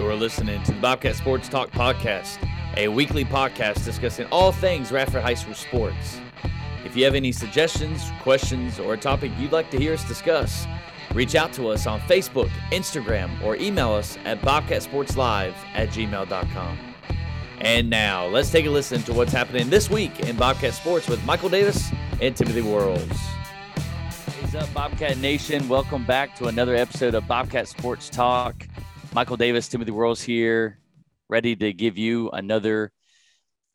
You're listening to the Bobcat Sports Talk Podcast, a weekly podcast discussing all things Radford High School sports. If you have any suggestions, questions, or a topic you'd like to hear us discuss, reach out to us on Facebook, Instagram, or email us at bobcatsportslive at gmail.com. And now, let's take a listen to what's happening this week in Bobcat Sports with Michael Davis and Timothy Worrells. What's up, Bobcat Nation? Welcome back to another episode of Bobcat Sports Talk. Michael Davis, Timothy Worrells here, ready to give you another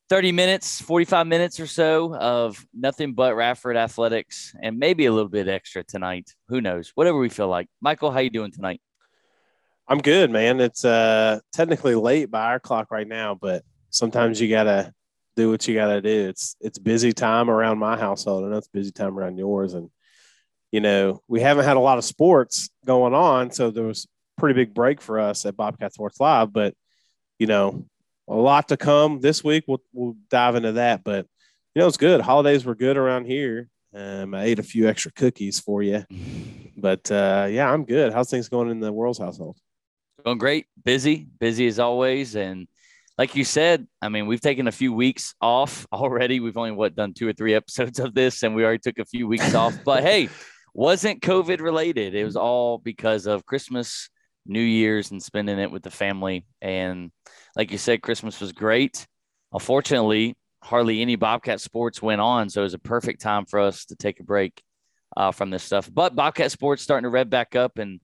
30 minutes, 45 minutes or so of nothing but Radford athletics and maybe a little bit extra tonight. Who knows? Whatever we feel like. Michael, how you doing tonight? I'm good, man. It's uh technically late by our clock right now, but sometimes you gotta do what you gotta do. It's it's busy time around my household, and it's busy time around yours. And you know, we haven't had a lot of sports going on, so there was pretty big break for us at Bobcat Sports Live. But you know, a lot to come this week. We'll we'll dive into that. But you know, it's good. Holidays were good around here. Um, I ate a few extra cookies for you, but uh, yeah, I'm good. How's things going in the Worrells' household? Going great. Busy, busy as always, and like you said, I mean, we've taken a few weeks off already. We've only what done two or three episodes of this, and we already took a few weeks off. But hey, wasn't COVID related. It was all because of Christmas New Year's and spending it with the family. And like you said, Christmas was great. Unfortunately, hardly any Bobcat sports went on. So it was a perfect time for us to take a break uh, from this stuff. But Bobcat sports starting to rev back up and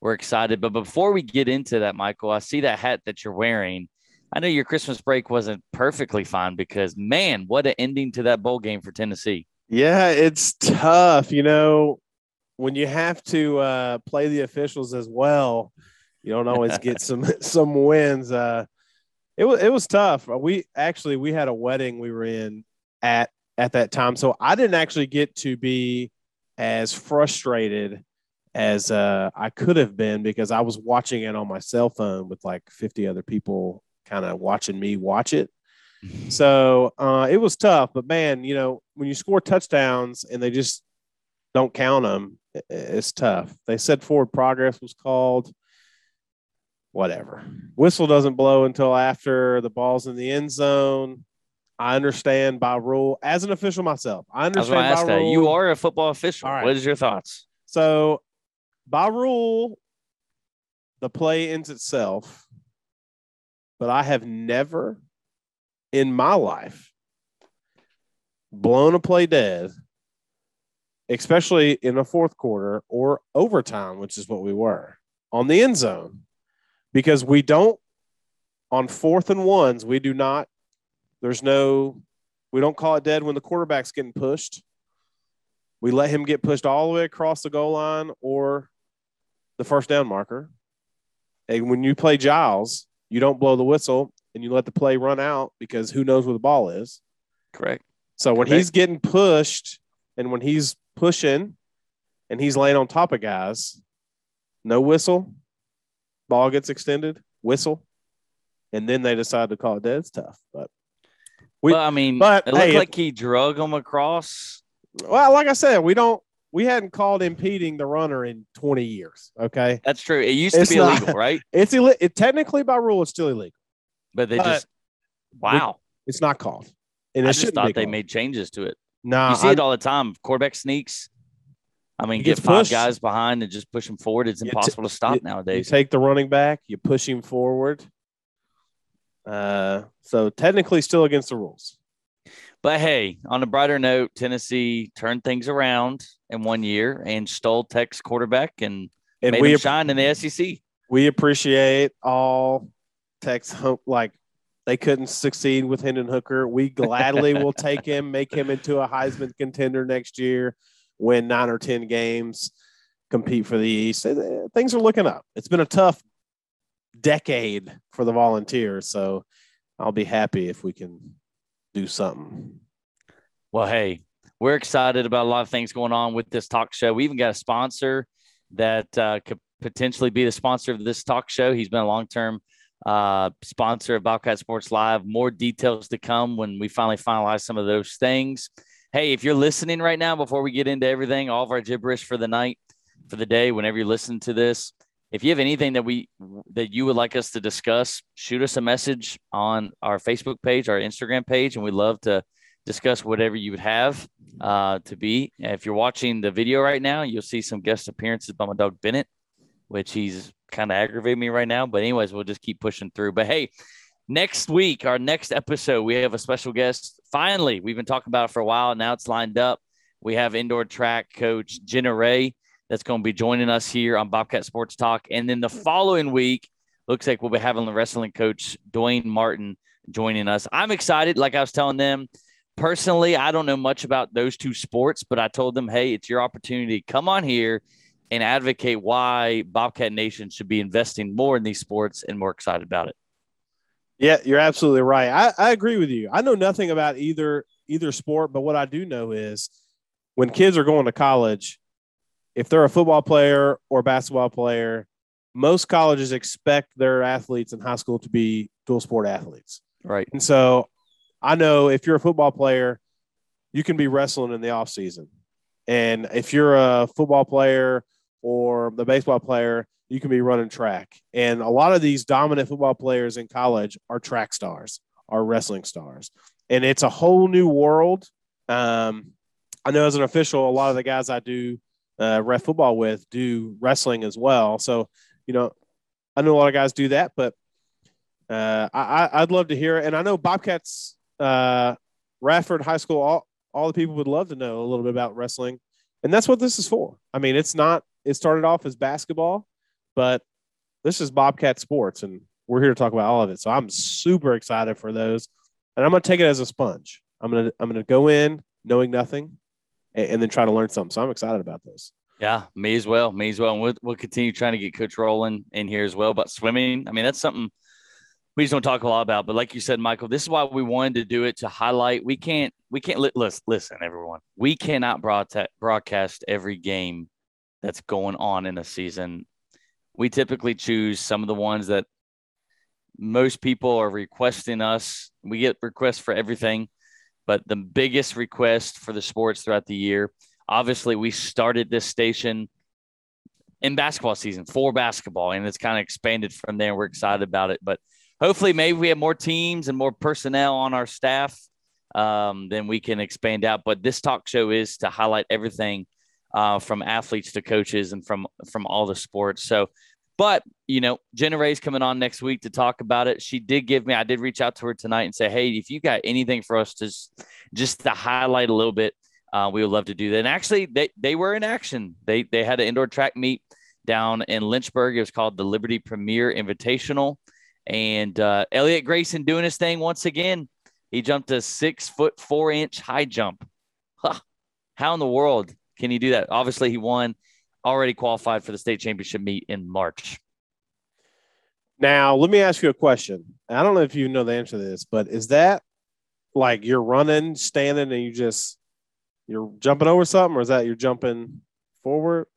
we're excited. But before we get into that, Michael, I see that hat that you're wearing. I know your Christmas break wasn't perfectly fine because, man, what an ending to that bowl game for Tennessee. Yeah, it's tough. You know, when you have to uh, play the officials as well, you don't always get some some wins. Uh, it was it was tough. We actually we had a wedding we were in at at that time, so I didn't actually get to be as frustrated as uh, I could have been because I was watching it on my cell phone with like 50 other people kind of watching me watch it. So uh, it was tough, but man, you know, when you score touchdowns and they just don't count them, it's tough. They said forward progress was called. Whatever. Whistle doesn't blow until after the ball's in the end zone. I understand by rule as an official myself. I understand I by that. rule. You are a football official. Right. What is your thoughts? So by rule, the play ends itself. But I have never in my life blown a play dead, especially in the fourth quarter or overtime, which is what we were on the end zone, because we don't on fourth and ones, we do not, there's no, we don't call it dead when the quarterback's getting pushed. We let him get pushed all the way across the goal line or the first down marker. And when you play Giles, you don't blow the whistle and you let the play run out because who knows where the ball is. Correct. So when Correct. he's getting pushed and when he's pushing and he's laying on top of guys, no whistle, ball gets extended, whistle, and then they decide to call it dead. It's tough, but we, well, I mean, but, it looked hey, like he drug him across. well, like I said, we don't, we hadn't called impeding the runner in 20 years. Okay, That's true. It used It's to be not- illegal, right? it's ille- it technically by rule, it's still illegal. But they But just wow. It's not called, and I just thought they made changes to it. No, you see I- it all the time. Quarterback sneaks. I mean, get five pushed. guys behind and just push them forward. It's You t- impossible to stop you nowadays. take the running back, you push him forward. Uh, so technically, still against the rules. But hey, on a brighter note, Tennessee turned things around in one year and stole Tech's quarterback and, And made we him shine in the SEC. we appreciate all Tech's hope. Like they couldn't succeed with Hendon Hooker. We gladly will take him, make him into a Heisman contender next year, win nine or ten games, compete for the East. Uh, Things are looking up. It's been a tough decade for the Volunteers, so I'll be happy if we can do something. Well, hey, we're excited about a lot of things going on with this talk show. We even got a sponsor that uh, could potentially be the sponsor of this talk show. He's been a long term uh, sponsor of Bobcat Sports Live. More details to come when we finally finalize some of those things. Hey, if you're listening right now, before we get into everything, all of our gibberish for the night, for the day, whenever you listen to this, if you have anything that we that you would like us to discuss, shoot us a message on our Facebook page, our Instagram page, and we'd love to discuss whatever you would have uh, to be. If you're watching the video right now, you'll see some guest appearances by my dog Bennett, which he's kind of aggravating me right now. But anyways, we'll just keep pushing through. But hey, next week, our next episode, we have a special guest. Finally, we've been talking about it for a while. Now it's lined up. We have indoor track coach Jenna Ray that's going to be joining us here on Bobcat Sports Talk. And then the following week, looks like we'll be having the wrestling coach Dwayne Martin joining us. I'm excited. Like I was telling them, personally, I don't know much about those two sports, but I told them, hey, it's your opportunity. Come on here and advocate why Bobcat Nation should be investing more in these sports and more excited about it. Yeah, you're absolutely right. I, I agree with you. I know nothing about either either sport, but what I do know is when kids are going to college, if they're a football player or basketball player, most colleges expect their athletes in high school to be dual sport athletes. Right. And so I know if you're a football player, you can be wrestling in the off season. And if you're a football player or the baseball player, you can be running track. And a lot of these dominant football players in college are track stars, are wrestling stars. And it's a whole new world. Um, I know as an official, a lot of the guys I do uh, ref football with do wrestling as well. So, you know, I know a lot of guys do that, but uh, I, I'd love to hear it. And I know Bobcats uh, Radford High School, all, all the people would love to know a little bit about wrestling. And that's what this is for. I mean, it's not, it started off as basketball, but this is Bobcat sports and we're here to talk about all of it. So I'm super excited for those. And I'm going to take it as a sponge. I'm going to, I'm going to go in knowing nothing and, and, then try to learn something. So I'm excited about this. Yeah, me as well. Me as well. And we'll, we'll continue trying to get Coach Rowland in here as well But swimming. I mean, that's something we just don't talk a lot about. But like you said, Michael, this is why we wanted to do it to highlight. We can't, we can't listen, listen, everyone. We cannot broadcast every game that's going on in a season. We typically choose some of the ones that most people are requesting us. We get requests for everything, but the biggest request for the sports throughout the year. Obviously, we started this station in basketball season for basketball, and it's kind of expanded from there. We're excited about it, but hopefully maybe we have more teams and more personnel on our staff um, then we can expand out but this talk show is to highlight everything uh, from athletes to coaches and from from all the sports. So but you know jenna ray's coming on next week to talk about it. She did give me i did reach out to her tonight and say hey if you got anything for us to just to highlight a little bit uh, we would love to do that. And actually they, they were in action. They they had an indoor track meet down in lynchburg. It was called the liberty premier invitational. And uh, Elliot Grayson doing his thing once again. He jumped a six foot four inch high jump. Huh. How in the world can he do that? Obviously, he won, already qualified for the state championship meet in March. Now, let me ask you a question. I don't know if you know the answer to this, but is that like you're running, standing, and you just you're jumping over something, or is that you're jumping forward?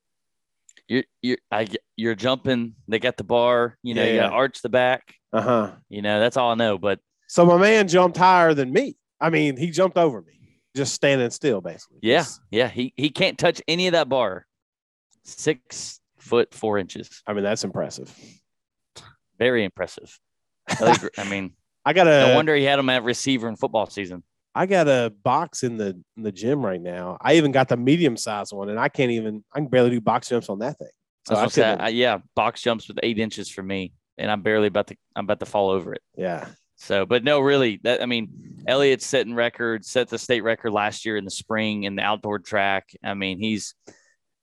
you're you're I, you're jumping. They got the bar. You know, yeah, you got arch the back. Uh huh. You know, that's all I know. But so my man jumped higher than me. I mean, he jumped over me, just standing still, basically. Yeah, just, yeah. He he can't touch any of that bar. Six foot four inches. I mean, that's impressive. Very impressive. I mean, I got a. No wonder he had him at receiver in football season. I got a box in the in the gym right now. I even got the medium size one, and I can't even I can barely do box jumps on that thing. So I, say, I yeah, box jumps with eight inches for me, and I'm barely about to I'm about to fall over it. Yeah. So, but no, really, that I mean, Elliot's setting records, set the state record last year in the spring in the outdoor track. I mean, he's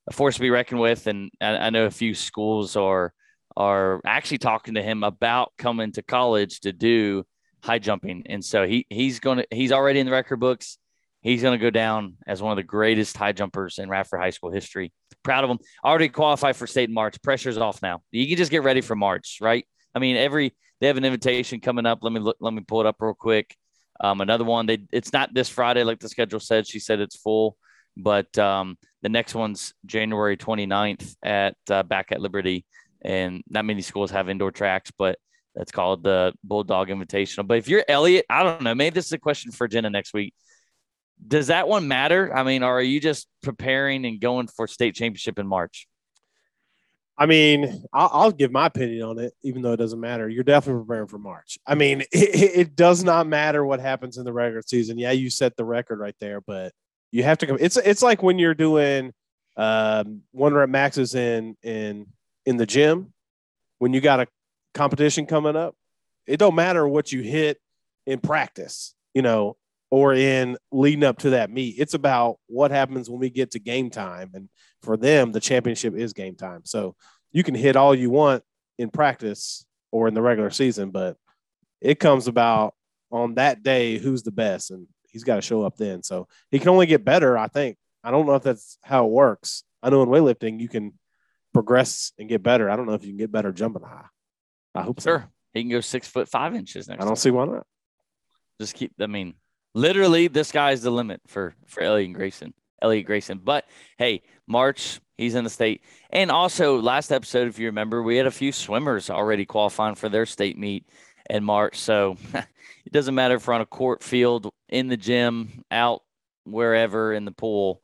a force to be reckoned with, and I, I know a few schools are are actually talking to him about coming to college to do high jumping, and so he he's to he's already in the record books. He's to go down as one of the greatest high jumpers in Radford High School history. Proud of him. Already qualified for state in March. Pressure's off now. You can just get ready for March, right? I mean, every they have an invitation coming up. Let me look, let me pull it up real quick. Um, another one. They it's not this Friday like the schedule said. She said it's full, but um, the next one's January 29th at uh, back at Liberty, and not many schools have indoor tracks, but that's called the Bulldog Invitational. But if you're Elliot, I don't know. Maybe this is a question for Jenna next week. Does that one matter? I mean, are you just preparing and going for state championship in March? I mean, I'll, I'll, give my opinion on it, even though it doesn't matter. You're definitely preparing for March. I mean, it, it, does not matter what happens in the regular season. Yeah, you set the record right there, but you have to come. It's it's like when you're doing um, one rep maxes in in in the gym when you got a competition coming up. It don't matter what you hit in practice, you know, or in leading up to that meet. It's about what happens when we get to game time. And for them, the championship is game time. So you can hit all you want in practice or in the regular season, but it comes about on that day who's the best. And he's got to show up then. So he can only get better, I think. I don't know if that's how it works. I know in weightlifting you can progress and get better. I don't know if you can get better jumping high. I hope sure. So. He can go six foot five inches next. I don't time. see why not. Just keep. I mean, literally, this guy's the limit for for Elliot Grayson. Elliot Grayson. But hey, March, he's in the state. And also, last episode, if you remember, we had a few swimmers already qualifying for their state meet in March. So it doesn't matter if we're on a court field, in the gym, out wherever in the pool.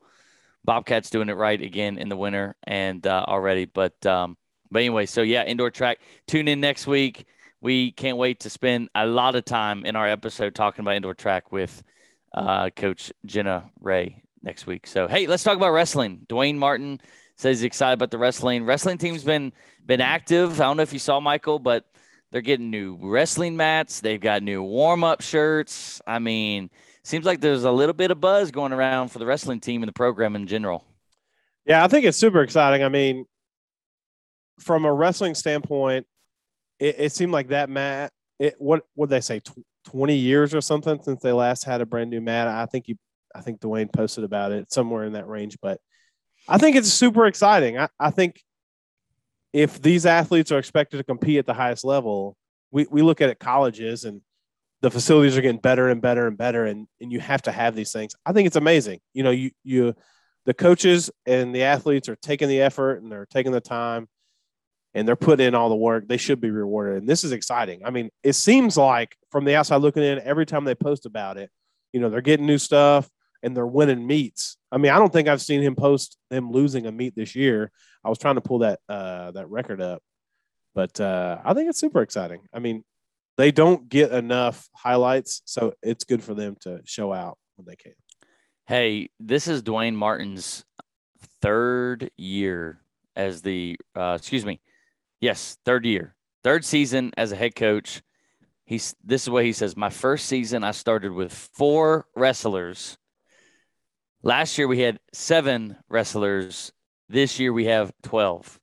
Bobcats doing it right again in the winter and uh, already. But um, but anyway, so yeah, indoor track. Tune in next week. We can't wait to spend a lot of time in our episode talking about indoor track with uh, Coach Jenna Ray next week. So hey, let's talk about wrestling. Dwayne Martin says he's excited about the wrestling. Wrestling team's been been active. I don't know if you saw Michael, but they're getting new wrestling mats. They've got new warm up shirts. I mean, seems like there's a little bit of buzz going around for the wrestling team and the program in general. Yeah, I think it's super exciting. I mean, from a wrestling standpoint, it, it seemed like that mat. It what would they say? Tw- Twenty years or something since they last had a brand new mat. I think you, I think Dwayne posted about it somewhere in that range. But I think it's super exciting. I, I think if these athletes are expected to compete at the highest level, we, we look at it colleges and the facilities are getting better and better and better and, and you have to have these things. I think it's amazing. You know, you you the coaches and the athletes are taking the effort and they're taking the time and they're putting in all the work. They should be rewarded. And this is exciting. I mean, it seems like from the outside looking in, every time they post about it, you know, they're getting new stuff and they're winning meets. I mean, I don't think I've seen him post him losing a meet this year. I was trying to pull that uh, that record up, but uh, I think it's super exciting. I mean, they don't get enough highlights, so it's good for them to show out when they can. Hey, this is Dwayne Martin's third year as the uh, excuse me, yes, third year, third season as a head coach. He's this is what he says. My first season, I started with four wrestlers. Last year we had seven wrestlers this year we have 12.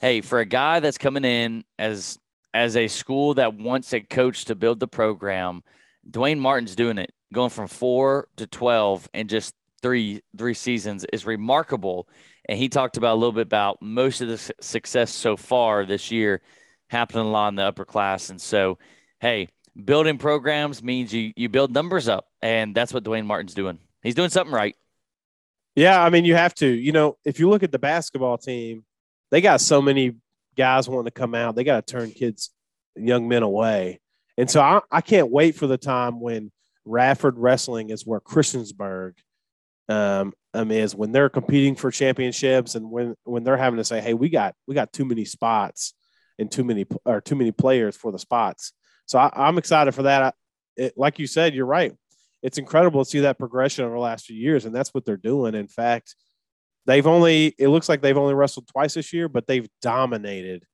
Hey, for a guy that's coming in as as a school that wants a coach to build the program, Dwayne Martin's doing it. Going from 4 to 12 in just 3 3 seasons is remarkable. And he talked about a little bit about most of the success so far this year happening a lot in the upper class. And so, hey, building programs means you you build numbers up, and that's what Dwayne Martin's doing. He's doing something right. Yeah, I mean, you have to. You know, if you look at the basketball team, they got so many guys wanting to come out. They got to turn kids, young men away. And so I, I can't wait for the time when Radford Wrestling is where Christiansburg um, um, is when they're competing for championships and when when they're having to say, "Hey, we got we got too many spots and too many or too many players for the spots." So I, am excited for that. I, it, like you said, you're right it's incredible to see that progression over the last few years, and that's what they're doing. In fact, they've only it looks like they've only wrestled twice this year, but they've dominated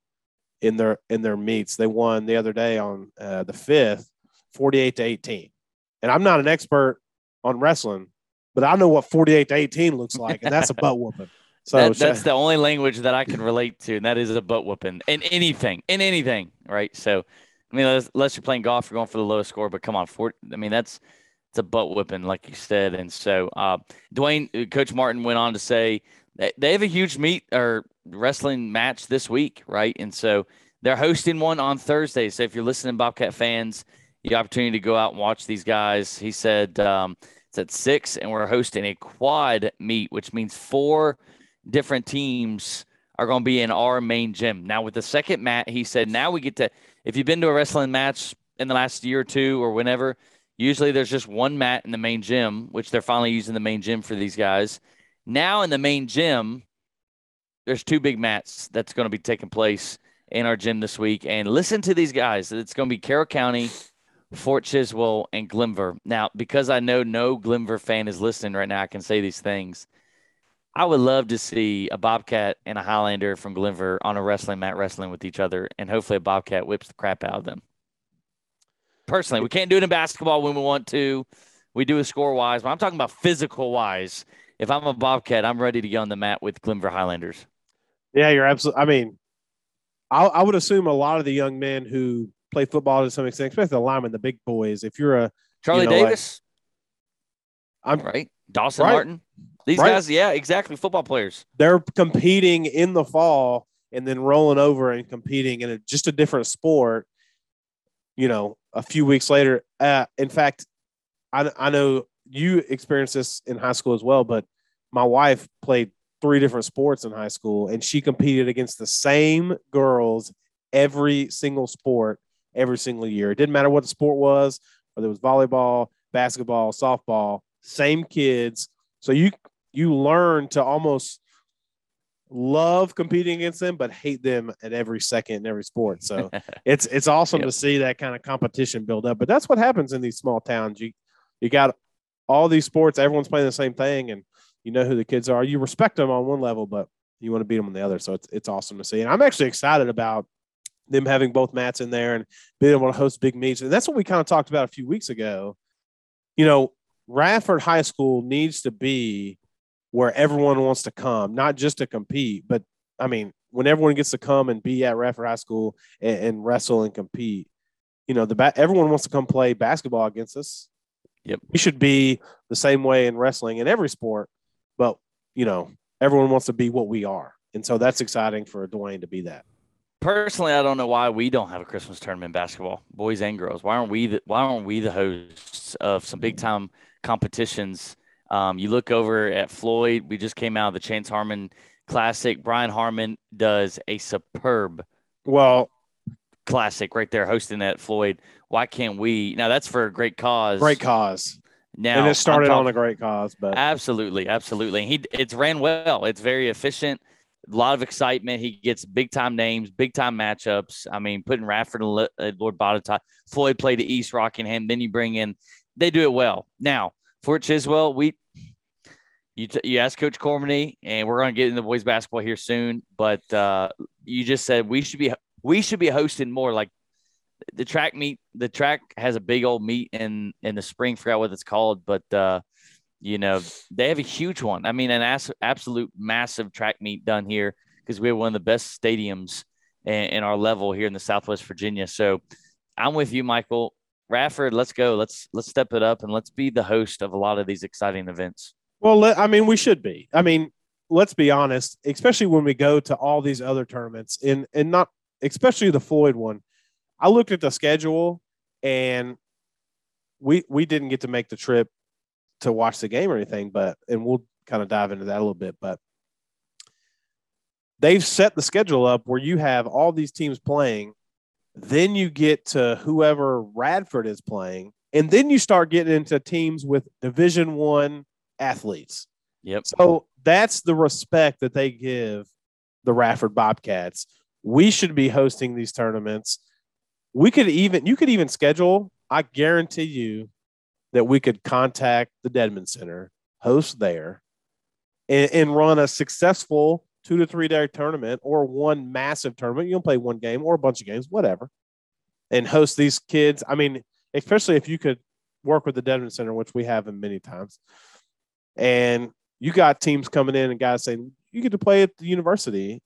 in their in their meets. They won the other day on uh, the fifth, forty eight to eighteen. And I'm not an expert on wrestling, but I know what forty eight to eighteen looks like, and that's a butt whooping. So that, that's the only language that I can relate to, and that is a butt whooping in anything, in anything, right? So, I mean, unless, unless you're playing golf, you're going for the lowest score. But come on, 40, I mean, that's it's a butt whipping, like you said. And so, uh, Dwayne, uh, Coach Martin went on to say they have a huge meet or wrestling match this week, right? And so they're hosting one on Thursday. So if you're listening, Bobcat fans, the opportunity to go out and watch these guys. He said um, it's at six, and we're hosting a quad meet, which means four different teams are going to be in our main gym. Now, with the second mat, he said, now we get to, if you've been to a wrestling match in the last year or two or whenever, Usually there's just one mat in the main gym, which they're finally using the main gym for these guys. Now in the main gym, there's two big mats that's going to be taking place in our gym this week. And listen to these guys. It's going to be Carroll County, Fort Chiswell, and Glenvar. Now, because I know no Glenvar fan is listening right now, I can say these things. I would love to see a Bobcat and a Highlander from Glenvar on a wrestling mat wrestling with each other, and hopefully a Bobcat whips the crap out of them. Personally, we can't do it in basketball when we want to. We do it score wise, but I'm talking about physical wise. If I'm a Bobcat, I'm ready to get on the mat with Glenvar Highlanders. Yeah, you're absolutely. I mean, I, I would assume a lot of the young men who play football to some extent, especially the linemen, the big boys. If you're a Charlie you know, Davis, like, I'm right, Dawson Right. Martin, these Right. guys, yeah, exactly, football players. they're competing in the fall and then rolling over and competing in a, just a different sport. You know, a few weeks later. Uh, in fact, I, I know you experienced this in high school as well, but my wife played three different sports in high school and she competed against the same girls every single sport every single year. It didn't matter what the sport was, whether it was volleyball, basketball, softball, same kids. So you you learn to almost love competing against them, but hate them at every second in every sport. So it's it's awesome Yep. to see that kind of competition build up. But that's what happens in these small towns. You you got all these sports, everyone's playing the same thing, and you know who the kids are. You respect them on one level, but you want to beat them on the other. So it's it's awesome to see. And I'm actually excited about them having both mats in there and being able to host big meets. And that's what we kind of talked about a few weeks ago. You know, Radford High School needs to be where everyone wants to come, not just to compete, but I mean, when everyone gets to come and be at Radford High School and, and wrestle and compete, you know, the ba- everyone wants to come play basketball against us. Yep. We should be the same way in wrestling in every sport, but you know, everyone wants to be what we are. And so that's exciting for Dwayne to be that. Personally, I don't know why we don't have a Christmas tournament in basketball, boys and girls. Why aren't we the Why aren't we the hosts of some big mm. time competitions? Um, you look over at Floyd. We just came out of the Chance Harman Classic. Brian Harman does a superb Well, classic right there, hosting that Floyd. Why can't we? Now that's for a great cause. great cause. Now and it started on a great cause, but Absolutely, absolutely. He it's ran well. It's very efficient. A lot of excitement. He gets big time names, big time matchups. I mean, putting Radford and uh, Lord Botetourt, Floyd played to East Rockingham. Then you bring in, they do it well. Now Fort Chiswell, we you t- you asked Coach Cormany, and we're going to get into boys basketball here soon. But uh, you just said we should be we should be hosting more like the track meet. The track has a big old meet in in the spring. Forgot what it's called, but uh, you know they have a huge one. I mean, an absolute massive track meet done here because we have one of the best stadiums in, in our level here in the Southwest Virginia. So I'm with you, Michael. Radford, let's go. Let's let's step it up and let's be the host of a lot of these exciting events. Well, I mean, we should be. I mean, let's be honest, especially when we go to all these other tournaments and and not especially the Floyd one. I looked at the schedule and we we didn't get to make the trip to watch the game or anything, but and we'll kind of dive into that a little bit, but they've set the schedule up where you have all these teams playing, then you get to whoever Radford is playing, and then you start getting into teams with Division 1 athletes. Yep. So that's the respect that they give the Radford Bobcats. We should be hosting these tournaments. We could even you could even schedule. I guarantee you that we could contact the Dedmon Center, host there, and, and run a successful two to three day tournament or one massive tournament. You can play one game or a bunch of games, whatever, and host these kids. I mean, especially if you could work with the Dedmon Center, which we have in many times and you got teams coming in and guys saying you get to play at the university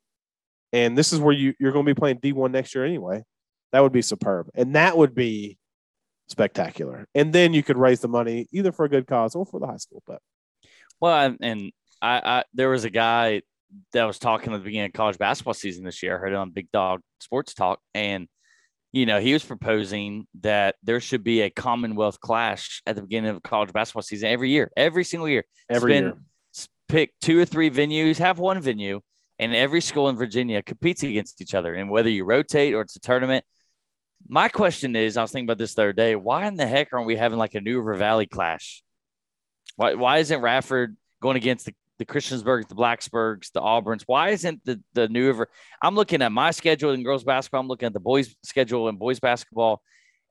and this is where you, you're going to be playing d1 next year anyway that would be superb and that would be spectacular and then you could raise the money either for a good cause or for the high school but Well, and I, I there was a guy that was talking at the beginning of college basketball season this year. I heard it on Big Dog Sports Talk, and you know he was proposing that there should be a Commonwealth clash at the beginning of college basketball season every year, every single year. every Spend- year Pick two or three venues, have one venue, and every school in Virginia competes against each other. And whether you rotate or it's a tournament, my question is, I was thinking about this the other day. Why in the heck aren't we having like a New River Valley clash? Why why isn't Radford going against the, the Christiansburgs, the Blacksburgs, the Auburns. Why isn't the the New River? I'm looking at my schedule in girls basketball. I'm looking at the boys' schedule in boys basketball,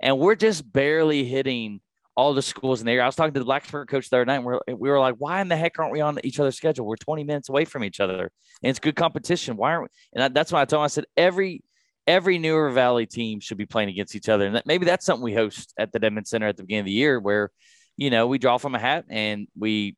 and we're just barely hitting all the schools in the area. I was talking to the Blacksburg coach the other night. And we're, we were like, why in the heck aren't we on each other's schedule? We're 20 minutes away from each other, and it's good competition. Why aren't we? And that's why I told him. I said every every New River Valley team should be playing against each other, and that, maybe that's something we host at the Dedmon Center at the beginning of the year, where you know we draw from a hat and we,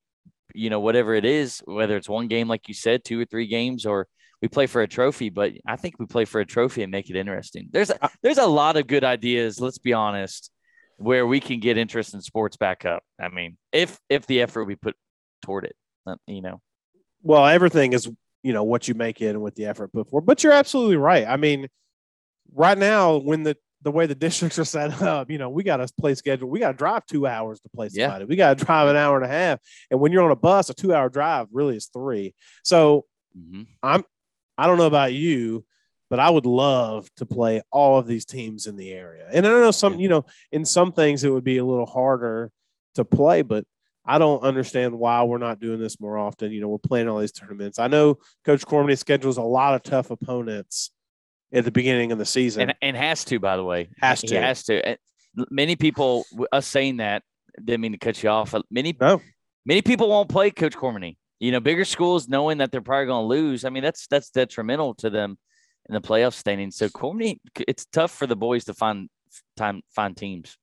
you know, whatever it is, whether it's one game like you said, two or three games, or we play for a trophy. But I think we play for a trophy and make it interesting. There's a, there's a lot of good ideas. Let's be honest where we can get interest in sports back up. I mean, if if the effort we put toward it, uh, you know. Well, everything is you know what you make it and what the effort put for. But you're absolutely right. I mean, right now when the the way the districts are set up, you know, we got to play schedule. We got to drive two hours to play somebody. Yeah. We got to drive an hour and a half. And when you're on a bus, a two hour drive really is three. So mm-hmm. I'm, I don't know about you, but I would love to play all of these teams in the area. And I know some, you know, in some things it would be a little harder to play, but I don't understand why we're not doing this more often. You know, we're playing all these tournaments. I know Coach Cormany schedules a lot of tough opponents at the beginning of the season, and, and has to, by the way, has to, he has to. Many people, us saying that, didn't mean to cut you off. Uh, many, no. many people won't play Coach Cormany. You know, bigger schools knowing that they're probably going to lose. I mean, that's that's detrimental to them in the playoff standing. So Cormany, it's tough for the boys to find time find teams.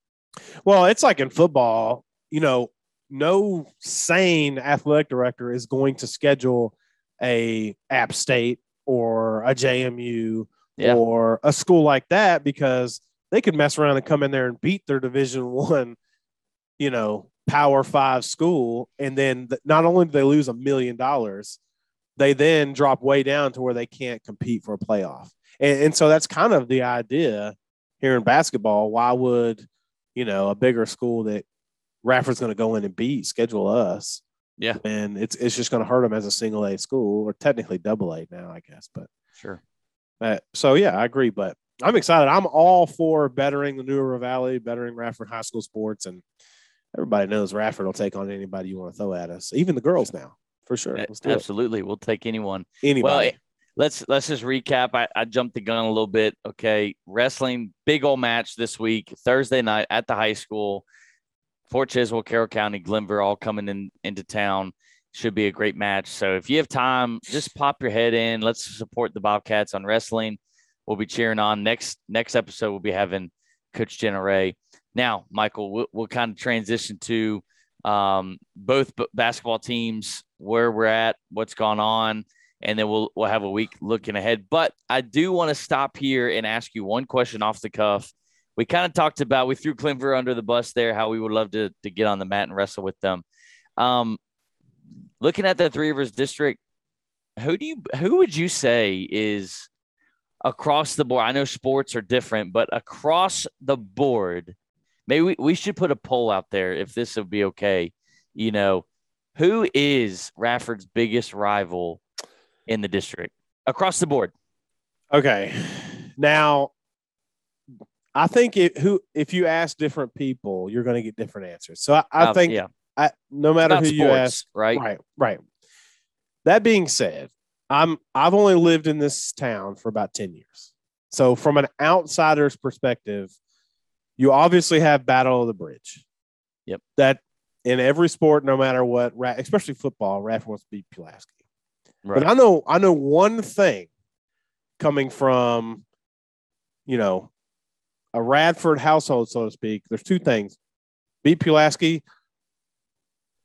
Well, it's like in football, you know, no sane athletic director is going to schedule a App State or a JMU yeah. or a school like that because they could mess around and come in there and beat their Division One, you know, Power Five school, and then not only do they lose a million dollars, they then drop way down to where they can't compete for a playoff. And, and so that's kind of the idea here in basketball. Why would, you know, a bigger school that Radford's going to go in and beat schedule us? Yeah. And it's, it's just going to hurt them as a single A school or technically double A now, I guess. But sure. Uh, so, yeah, I agree. But I'm excited. I'm all for bettering the New River Valley, bettering Radford High School sports. And everybody knows Radford will take on anybody you want to throw at us, even the girls now for sure. Absolutely, it. we'll take anyone. Anybody. Well, let's let's just recap. I, I jumped the gun a little bit. Okay, wrestling big old match this week, Thursday night at the high school. Fort Chiswell, Carroll County, Glenvar, all coming in into town. Should be a great match. So if you have time, just pop your head in. Let's support the Bobcats on wrestling. We'll be cheering on next next episode. We'll be having Coach Jenna Ray. Now, Michael, we'll, we'll kind of transition to um, both b- basketball teams where we're at, what's gone on, and then we'll we'll have a week looking ahead. But I do want to stop here and ask you one question off the cuff. We kind of talked about we threw Glenvar under the bus there, how we would love to to get on the mat and wrestle with them. Um, looking at the Three Rivers District, who do you who would you say is across the board? I know sports are different, but across the board, maybe we, we should put a poll out there if this would be okay. You know, who is Radford's biggest rival in the district across the board? Okay. Now, I think it, who if you ask different people, you're going to get different answers. So I, I uh, think yeah. I, no matter who sports, you ask, right, right, right. That being said, I'm I've only lived in this town for about ten years. So from an outsider's perspective, you obviously have Battle of the Bridge. Yep. That in every sport, no matter what, especially football, Radford wants to beat Pulaski. Right. But I know I know one thing coming from, you know, a Radford household, so to speak. There's two things: beat Pulaski,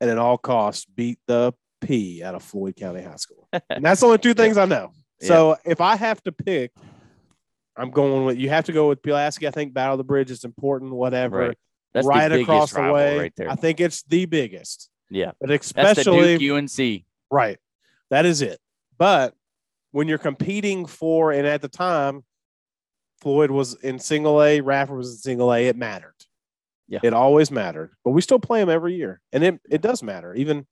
and at all costs beat the P out of Floyd County High School. and that's the only two things I know. So yeah. if I have to pick, I'm going with you. Have to go with Pulaski. I think Battle of the Bridge is important. Whatever. Right. That's right across the way. Right there. I think it's the biggest. Yeah. But especially UNC. Right. That is it. But when you're competing for, and at the time, Floyd was in single A, Radford was in single A, it mattered. Yeah. It always mattered. But we still play them every year. And it, it does matter. Even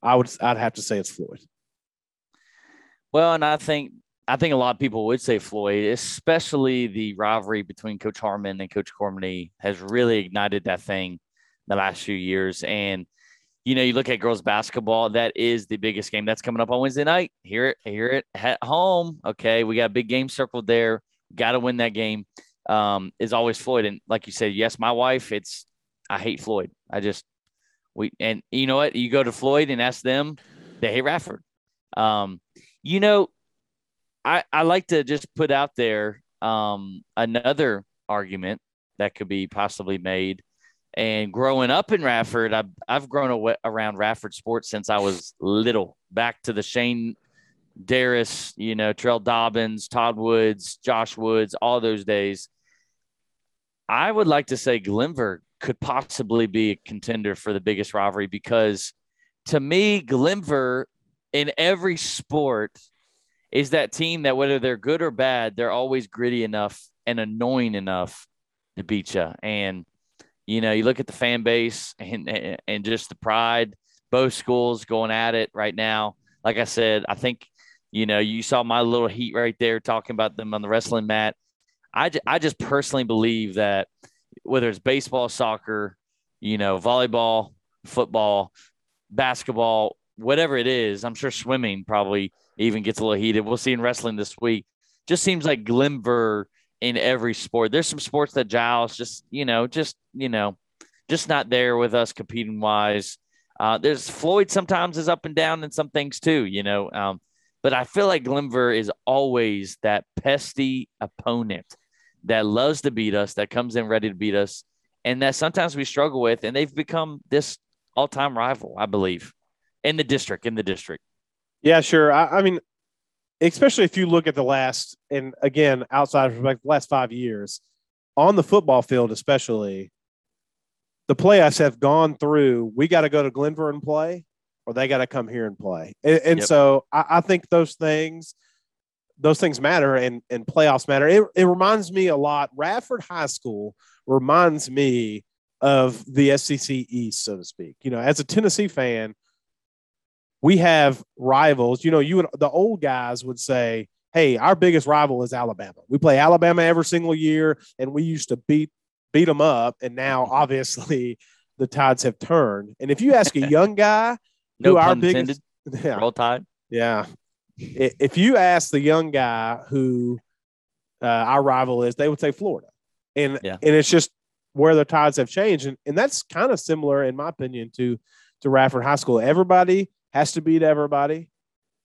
I would I'd have to say it's Floyd. Well, and I think I think a lot of people would say Floyd, especially the rivalry between Coach Harman and Coach Cormany has really ignited that thing the last few years. And you know, you look at girls basketball, that is the biggest game that's coming up on Wednesday night. Hear it, hear it at home. Okay. We got a big game circled there. Got to win that game. Um, is always Floyd. And like you said, yes, my wife, it's, I hate Floyd. I just, we, and you know what? You go to Floyd and ask them, they hate Radford. Um, you know, I, I like to just put out there um, another argument that could be possibly made and growing up in Radford, I've, I've grown away, around Radford sports since I was little, back to the Shane Darris, you know, Terrell Dobbins, Todd Woods, Josh Woods, all those days. I would like to say Glenvar could possibly be a contender for the biggest rivalry because to me, Glenvar in every sport is that team that whether they're good or bad, they're always gritty enough and annoying enough to beat you. And you know, you look at the fan base and and just the pride. Both schools going at it right now. Like I said, I think you know you saw my little heat right there talking about them on the wrestling mat. I, I just personally believe that whether it's baseball, soccer, you know, volleyball, football, basketball, whatever it is, I'm sure swimming probably even gets a little heated. We'll see in wrestling this week. Just seems like Glenvar in every sport. There's some sports that Giles just, you know, just, you know, just not there with us competing wise. Uh, there's Floyd sometimes is up and down in some things too, you know. Um, but I feel like Glenvar is always that pesty opponent that loves to beat us, that comes in ready to beat us, and that sometimes we struggle with. And they've become this all time rival, I believe, in the district. In the district. Yeah, sure. I, I mean, especially if you look at the last, and again, outside of the last five years, on the football field, especially, the playoffs have gone through. We got to go to Glenvar and play, or they got to come here and play. And, and yep. so I, I, think those things, those things matter, and and playoffs matter. It, it reminds me a lot. Radford High School reminds me of the SEC East, so to speak. You know, as a Tennessee fan, we have rivals. You know, you and the old guys would say, "Hey, our biggest rival is Alabama. We play Alabama every single year, and we used to beat beat them up. And now, mm-hmm. obviously, the tides have turned. And if you ask a young guy, no who our biggest, yeah, roll tide, yeah. If you ask the young guy who uh, our rival is, they would say Florida, and yeah. and it's just where the tides have changed, and, and that's kind of similar, in my opinion, to to Radford High School. Everybody has to beat everybody.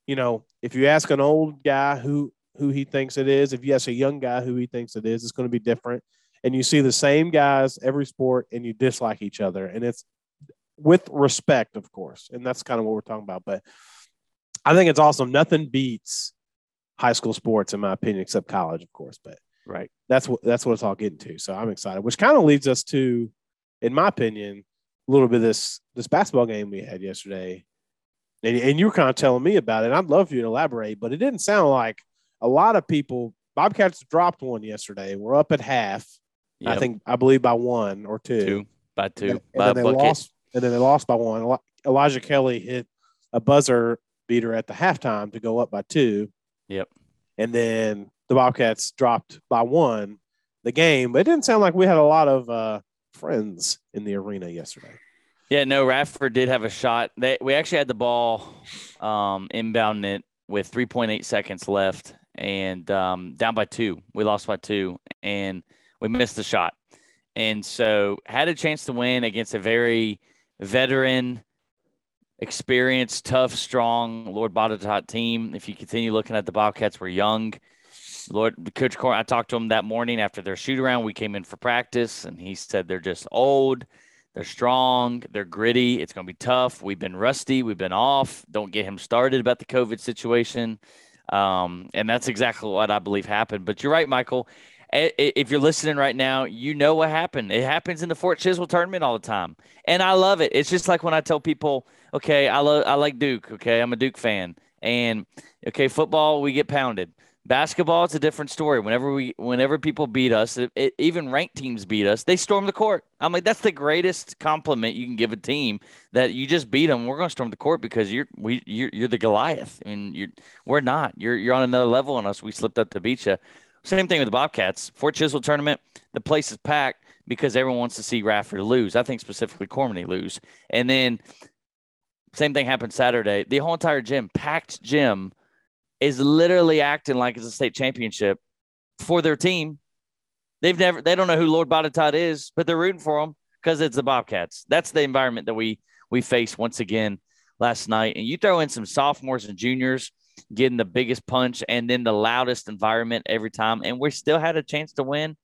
You know, if you ask an old guy who who he thinks it is, if you ask a young guy who he thinks it is, it's going to be different. And you see the same guys every sport, and you dislike each other, and it's with respect, of course. And that's kind of what we're talking about. But I think it's awesome. Nothing beats high school sports, in my opinion, except college, of course. But right, that's what that's what it's all getting to. So I'm excited, which kind of leads us to, in my opinion, a little bit of this this basketball game we had yesterday and, and you were kind of telling me about it. I'd love for you to elaborate, but it didn't sound like a lot of people. Bobcats dropped one yesterday. We're up at half. Yep. I think I believe by one or two. Two by two. And, by and then they lost. And then they lost by one. Elijah Kelly hit a buzzer beater at the halftime to go up by two. Yep. And then the Bobcats dropped by one the game, but it didn't sound like we had a lot of uh, friends in the arena yesterday. Yeah, no, Radford did have a shot. They, we actually had the ball um, inbound it with 3.8 seconds left and um, down by two. We lost by two and we missed the shot. And so had a chance to win against a very veteran, experienced, tough, strong Lord Botetourt team. If you continue looking at the Bobcats, we're young. Lord, Coach Corn, I talked to him that morning after their shoot around. We came in for practice, and he said they're just old they're strong. They're gritty. It's going to be tough. We've been rusty. We've been off. Don't get him started about the COVID situation. Um, and that's exactly what I believe happened. But you're right, Michael. If you're listening right now, you know what happened. It happens in the Fort Chiswell tournament all the time, and I love it. It's just like when I tell people, "Okay, I love, I like Duke. Okay, I'm a Duke fan, and okay, football we get pounded. Basketball, it's a different story. Whenever we, whenever people beat us, it, it, even ranked teams beat us, they storm the court. I'm like, that's the greatest compliment you can give a team that you just beat them. We're going to storm the court because you're we you're, you're the Goliath, I and mean, you're we're not. You're you're on another level on us. We slipped up to beat you. Same thing with the Bobcats. Fort Chiswell tournament, the place is packed because everyone wants to see Radford lose. I think specifically Cormany lose, and then Same thing happened Saturday. The whole entire gym, packed gym, is literally acting like it's a state championship for their team. They've never, they don't know who Lord Botetourt is, but they're rooting for them because it's the Bobcats. That's the environment that we we face once again last night. And you throw in some sophomores and juniors getting the biggest punch and then the loudest environment every time, and we still had a chance to win.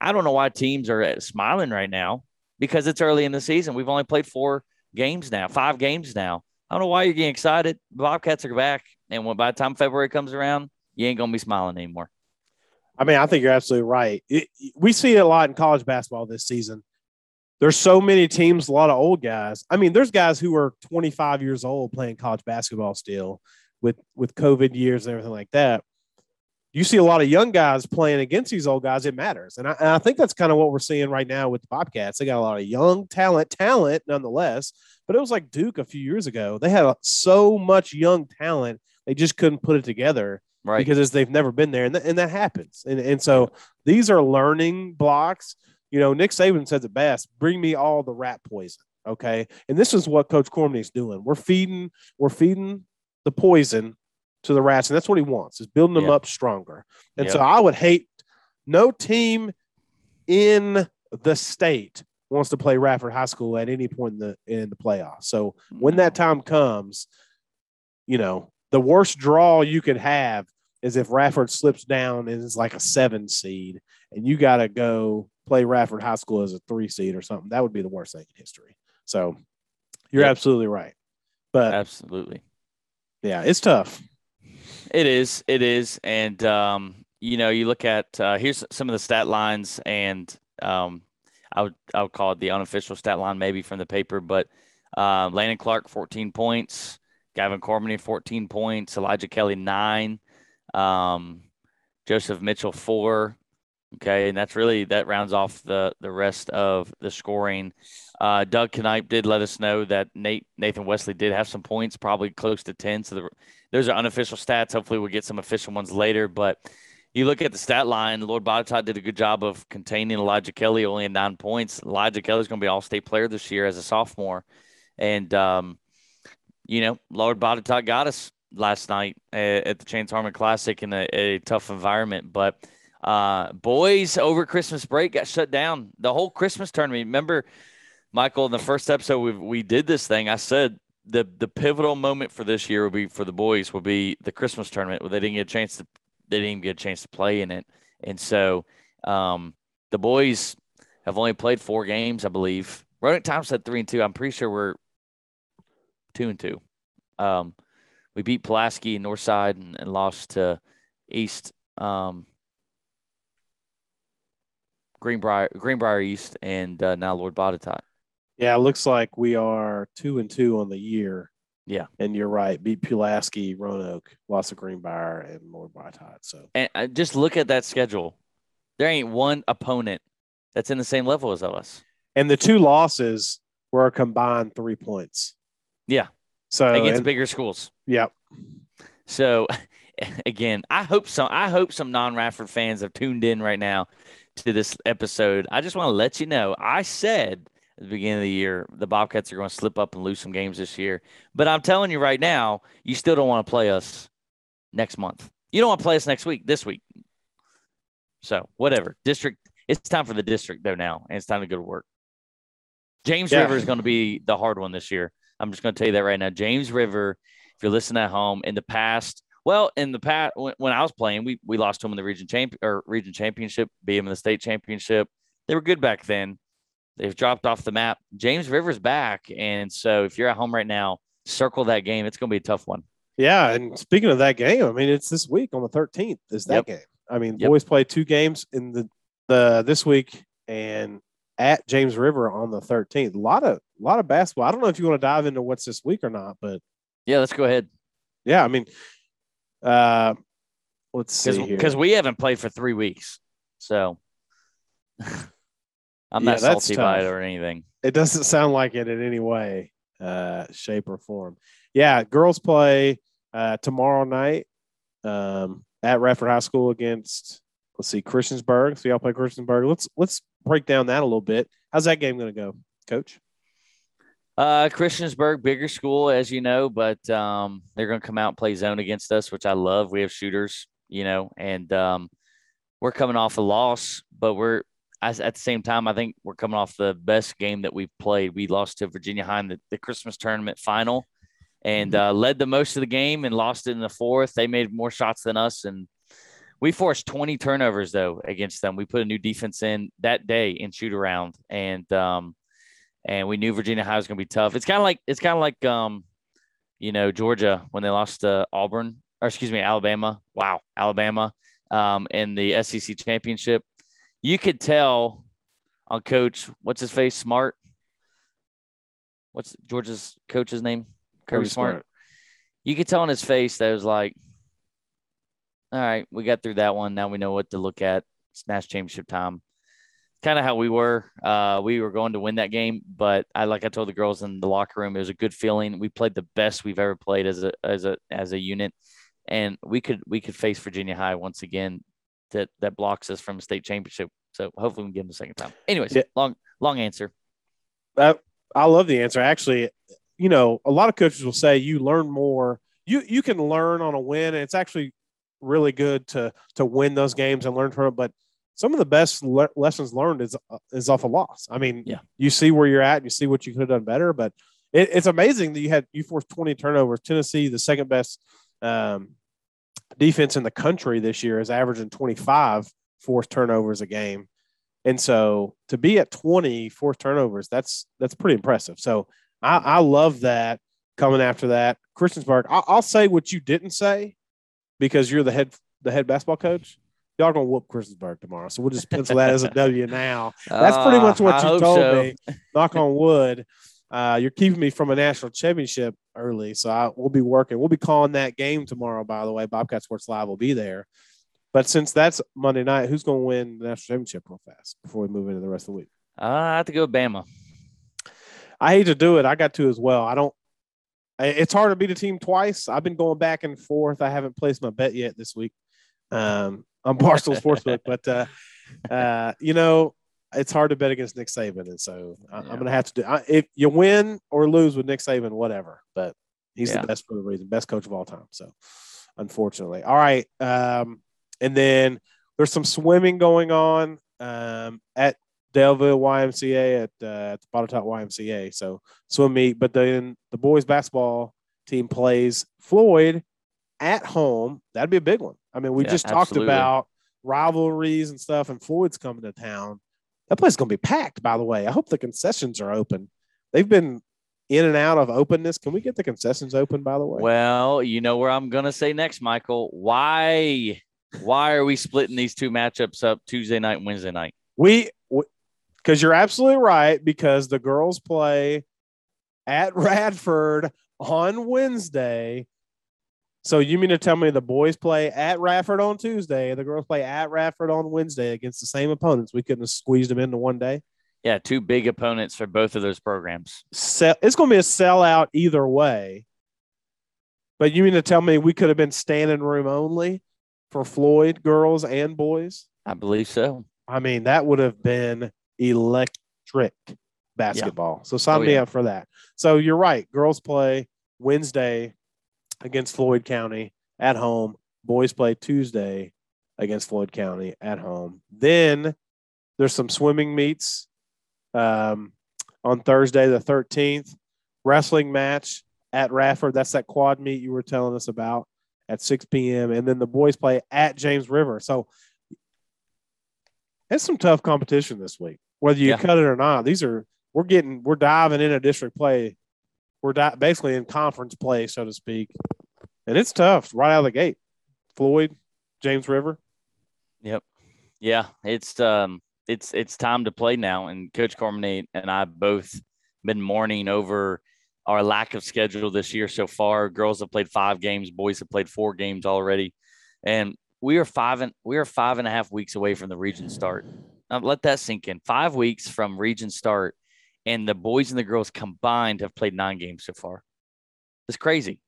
I don't know why teams are uh, smiling right now because it's early in the season. We've only played four games now, five games now. I don't know why you're getting excited. Bobcats are back, and when by the time February comes around, you ain't gonna be smiling anymore. I mean, I think you're absolutely right. It, we see it a lot in college basketball this season. There's so many teams, a lot of old guys. I mean, there's guys who are 25 years old playing college basketball still with with COVID years and everything like that you see a lot of young guys playing against these old guys. It matters, and I, and I, think that's kind of what we're seeing right now with the Bobcats. They got a lot of young talent, talent nonetheless. But it was like Duke a few years ago. They had so much young talent, they just couldn't put it together, right? Because they've never been there, and, th- and that happens. And and so these are learning blocks. You know, Nick Saban says it best: "Bring me all the rat poison." Okay, and this is what Coach is doing. We're feeding, we're feeding the poison to the rats, and that's what he wants is building them up stronger. And so I would hate no team in the state wants to play Radford High School at any point in the in the playoffs. So when that time comes, you know, the worst draw you could have is if Radford slips down and is like a seven seed, and you got to go play Radford High School as a three seed or something. That would be the worst thing in history. So you're yep. absolutely right. But absolutely, yeah, it's tough. It is. It is. And, um, you know, you look at uh, here's some of the stat lines, and um, I would I would call it the unofficial stat line maybe from the paper, but uh, Landon Clark 14 points, Gavin Cormany 14 points, Elijah Kelly nine, um, Joseph Mitchell four. Okay, and that's really that rounds off the the rest of the scoring. Uh, Doug Knipe did let us know that Nate Nathan Wesley did have some points, probably close to ten. So the, those are unofficial stats. Hopefully, we'll get some official ones later. But you look at the stat line. Lord Botetourt did a good job of containing Elijah Kelly, only in nine points. Elijah Kelly's going to be All State player this year as a sophomore, and um, you know Lord Botetourt got us last night at, at the Chance Harman Classic in a, a tough environment, but. Uh, boys over Christmas break got shut down. The whole Christmas tournament. Remember, Michael, in the first episode we we did this thing, I said the the pivotal moment for this year will be for the boys will be the Christmas tournament they didn't get a chance to they didn't even get a chance to play in it, and so um, the boys have only played four games, I believe. Roanoke Times said three and two. I'm pretty sure we're two and two. Um, we beat Pulaski and Northside and, and lost to East um, Greenbrier Greenbrier East and uh, now Lord Botetourt. Yeah, it looks like we are two and two on the year. Yeah, and you're right. Beat Pulaski, Roanoke, lost to Greenbrier, and Lord Botetourt. So, and uh, just look at that schedule. There ain't one opponent that's in the same level as us. And the two losses were a combined three points. Yeah. So against and, bigger schools. Yep. So again, I hope some I hope some non-Radford fans have tuned in right now to this episode. I just want to let you know I said at the beginning of the year, the Bobcats are going to slip up and lose some games this year. But I'm telling you right now, you still don't want to play us next month. You don't want to play us next week, this week. So whatever. District. It's time for the district though now, and it's time to go to work. James yeah. River is going to be the hard one this year. I'm just going to tell you that right now. James River, if you're listening at home, in the past, well, in the past when, when I was playing, we we lost to them in the region champ or region championship, beat them in the state championship. They were good back then. They've dropped off the map. James Rivers back, and so if you're at home right now, circle that game. It's going to be a tough one. Yeah, and speaking of that game, I mean, it's this week on the 13th. Is that yep. game? I mean, yep. boys play two games in the the this week and at James River on the 13th. A lot of a lot of basketball. I don't know if you want to dive into what's this week or not, but yeah, let's go ahead. Yeah, I mean, uh, let's see because we haven't played for three weeks, so I'm yeah, not salty by it or anything. It doesn't sound like it in any way, uh, shape, or form. Yeah, girls play uh, tomorrow night um, at Radford High School against let's see Christiansburg. So y'all play Christiansburg. Let's let's break down that a little bit. How's that game going to go, Coach? Uh, Christiansburg, bigger school, as you know, but um, they're going to come out and play zone against us, which I love. We have shooters, you know, and um, we're coming off a loss, but we're at the same time, I think we're coming off the best game that we've played. We lost to Virginia High in the, the Christmas tournament final and uh, led the most of the game and lost it in the fourth. They made more shots than us, and we forced 20 turnovers though against them. We put a new defense in that day in shoot around, and um, and we knew Virginia High was going to be tough. It's kind of like it's kind of like um, you know Georgia when they lost to Auburn or excuse me Alabama. Wow, Alabama um, in the SEC championship. You could tell on Coach what's his face Smart. What's Georgia's coach's name? Kirby, Kirby Smart. Smart. You could tell on his face that it was like, all right, we got through that one. Now we know what to look at. It's national championship time kind of how we were. Uh, we were going to win that game, but I like I told the girls in the locker room, it was a good feeling. We played the best we've ever played as a as a as a unit, and we could we could face Virginia High once again. That that blocks us from a state championship. So hopefully we can get them the second time. Anyways, yeah. long long answer. Uh, I love the answer. Actually, you know, a lot of coaches will say you learn more. You you can learn on a win, and it's actually really good to to win those games and learn from it. But some of the best le- lessons learned is uh, is off a loss. I mean, yeah. you see where you're at, and you see what you could have done better. But it, it's amazing that you had you forced 20 turnovers. Tennessee, the second best um, defense in the country this year, is averaging 25 forced turnovers a game, and so to be at 20 forced turnovers, that's that's pretty impressive. So I, I love that coming after that. Christiansburg, I'll, I'll say what you didn't say because you're the head the head basketball coach y'all gonna whoop Christiansburg tomorrow. So we'll just pencil that as a W now. That's pretty much what uh, you told so. me. Knock on wood. Uh, you're keeping me from a national championship early, so I, we'll be working. We'll be calling that game tomorrow. By the way, Bobcat Sports Live will be there. But since that's Monday night, who's going to win the national championship real fast before we move into the rest of the week? Uh, I have to go Bama. I hate to do it. I got to as well. I don't. It's hard to beat a team twice. I've been going back and forth. I haven't placed my bet yet this week. Um, on Barstool Sportsbook. but uh, uh, you know, it's hard to bet against Nick Saban, and so I, am going to have to do. I, if you win or lose with Nick Saban, whatever. But he's yeah. the best for the reason, best coach of all time. So, unfortunately, all right. Um, and then there's some swimming going on um, at Daleville YMCA at uh, at the Botetourt YMCA. So swim meet, but then the boys basketball team plays Floyd at home. That'd be a big one. I mean, we yeah, just talked absolutely. about rivalries and stuff, and Floyd's coming to town. That place is going to be packed, by the way. I hope the concessions are open. They've been in and out of openness. Can we get the concessions open, by the way? Well, you know where I'm going to say next, Michael. Why? Why are we splitting these two matchups up Tuesday night and Wednesday night? We, because you're absolutely right. Because the girls play at Radford on Wednesday, so you mean to tell me the boys play at Radford on Tuesday, the girls play at Radford on Wednesday against the same opponents? We couldn't have squeezed them into one day. Yeah, two big opponents for both of those programs. So it's going to be a sellout either way. But you mean to tell me we could have been standing room only for Floyd girls and boys? I believe so. I mean, that would have been electric basketball. Yeah. So sign oh, me yeah. up for that. So you're right. Girls play Wednesday against Floyd County at home. Boys play Tuesday against Floyd County at home. Then there's some swimming meets um, on Thursday the 13th. Wrestling match at Radford. That's that quad meet you were telling us about at 6 p.m. And then the boys play at James River. So it's some tough competition this week, whether you yeah. cut it or not. These are we're getting we're diving into district play we're di- basically in conference play, so to speak, and it's tough right out of the gate. Floyd, James River. Yep. Yeah, it's um, it's it's time to play now, and Coach Cormany and I both been mourning over our lack of schedule this year so far. Girls have played five games, boys have played four games already, and we are five and we are five and a half weeks away from the region start. Now let that sink in. Five weeks from region start, and the boys and the girls combined have played nine games so far. It's crazy.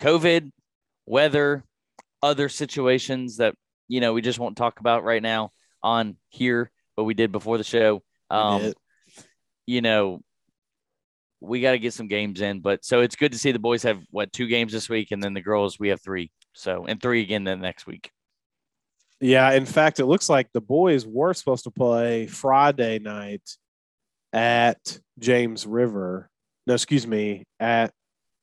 COVID, weather, other situations that you know we just won't talk about right now on here, but we did before the show. Um, you know, we got to get some games in. But so it's good to see the boys have what two games this week, and then the girls we have three. So and three again then next week. Yeah, in fact, it looks like the boys were supposed to play Friday night at James River. No, excuse me, at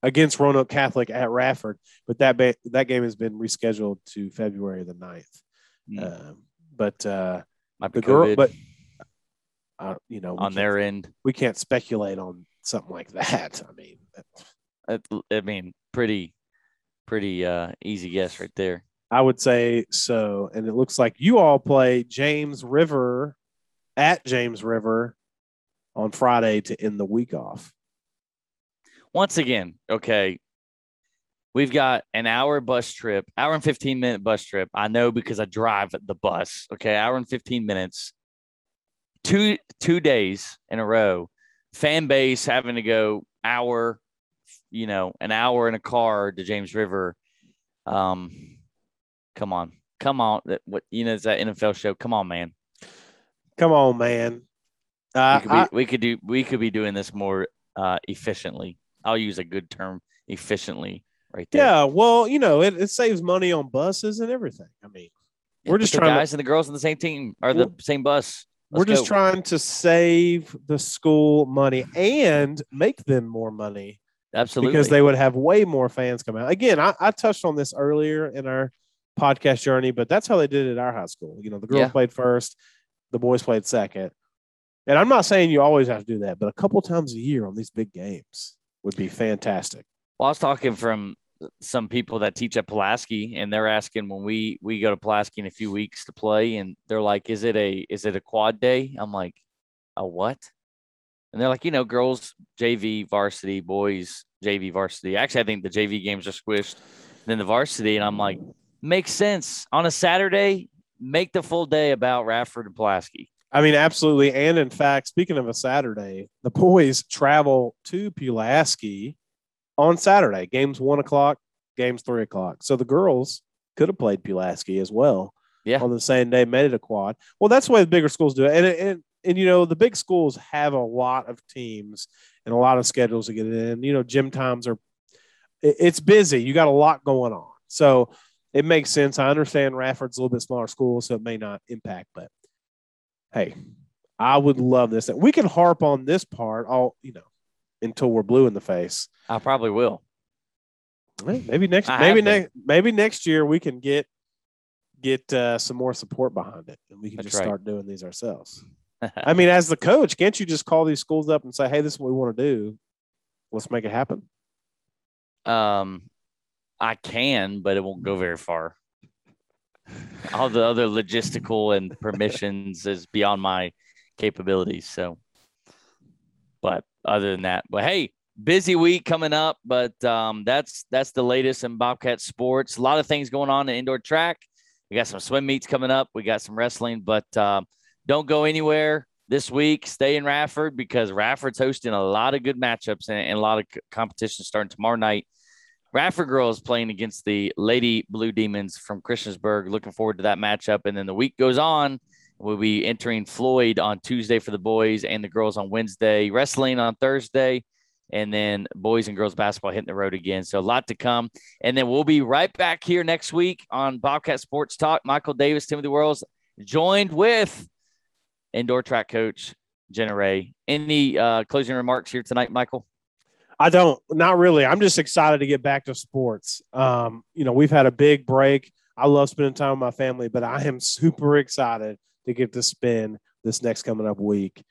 against Roanoke Catholic at Radford, but that ba- that game has been rescheduled to February the 9th. Mm. Um, but uh, Might the girl, but uh, you know, on their end, we can't speculate on something like that. I mean, I mean, pretty, pretty uh, easy guess right there. I would say so. And it looks like you all play James River at James River on Friday to end the week off. Once again, okay, we've got an hour bus trip, hour and 15 minute bus trip. I know because I drive the bus. Okay, hour and 15 minutes. Two two days in a row. Fan base having to go hour, you know, an hour in a car to James River. Um, Come on, come on. That what you know? It's that NFL show. Come on, man. Come on, man. Uh, we, could be, I, we could do. We could be doing this more uh, efficiently. I'll use a good term, efficiently, right there. Yeah. Well, you know, it, it saves money on buses and everything. I mean, we're just trying. guys to, and the girls on the same team are the same bus. Let's we're just go. trying to save the school money and make them more money. Absolutely. Because they would have way more fans come out. Again, I, I touched on this earlier in our podcast journey, but that's how they did it at our high school. You know, the girls yeah. played first, the boys played second. And I'm not saying you always have to do that, but a couple times a year on these big games would be fantastic. Well, I was talking from some people that teach at Pulaski, and they're asking when we we go to Pulaski in a few weeks to play, and they're like, "Is it a is it a quad day?" I'm like, "A what?" And they're like, "You know, girls JV varsity, boys JV varsity." Actually, I think the JV games are squished, then the varsity, and I'm like, makes sense on a Saturday. Make the full day about Radford and Pulaski. I mean, absolutely. And in fact, speaking of a Saturday, the boys travel to Pulaski on Saturday. Games one o'clock, games three o'clock. So the girls could have played Pulaski as well. Yeah. On the same day, made it a quad. Well, that's the way the bigger schools do it. And, and, and, you know, the big schools have a lot of teams and a lot of schedules to get in. You know, gym times are, it's busy. You got a lot going on. So it makes sense. I understand Radford's a little bit smaller school, so it may not impact, but hey, I would love this. And We can harp on this part all, you know, until we're blue in the face. I probably will. Maybe next maybe next maybe next year we can get get uh, some more support behind it and we can That's just right. start doing these ourselves. I mean, as the coach, can't you just call these schools up and say, "Hey, this is what we want to do. Let's make it happen." Um, I can, but it won't go very far. All the other logistical and permissions is beyond my capabilities. So, but other than that, but hey, busy week coming up. But um, that's that's the latest in Bobcat sports. A lot of things going on in indoor track. We got some swim meets coming up. We got some wrestling, but um, don't go anywhere this week. Stay in Radford because Radford's hosting a lot of good matchups and, and a lot of competition starting tomorrow night Radford girls playing against the Lady Blue Demons from Christiansburg. Looking forward to that matchup. And then the week goes on. We'll be entering Floyd on Tuesday for the boys and the girls on Wednesday, wrestling on Thursday, and then boys and girls basketball hitting the road again. So a lot to come. And then we'll be right back here next week on Bobcat Sports Talk. Michael Davis, Timothy Worrells, joined with indoor track coach Jenna Ray. Any uh, closing remarks here tonight, Michael? I don't, not really. I'm just excited to get back to sports. Um, you know, we've had a big break. I love spending time with my family, but I am super excited to get to spend this next coming up week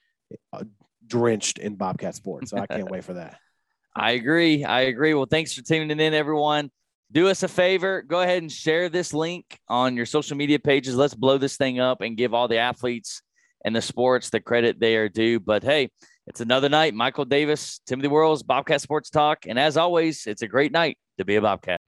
uh, drenched in Bobcat sports. So I can't wait for that. I agree. I agree. Well, thanks for tuning in, everyone. Do us a favor. Go ahead and share this link on your social media pages. Let's blow this thing up and give all the athletes and the sports the credit they are due. But hey, it's another night. Michael Davis, Timothy Worrells, Bobcat Sports Talk. And as always, it's a great night to be a Bobcat.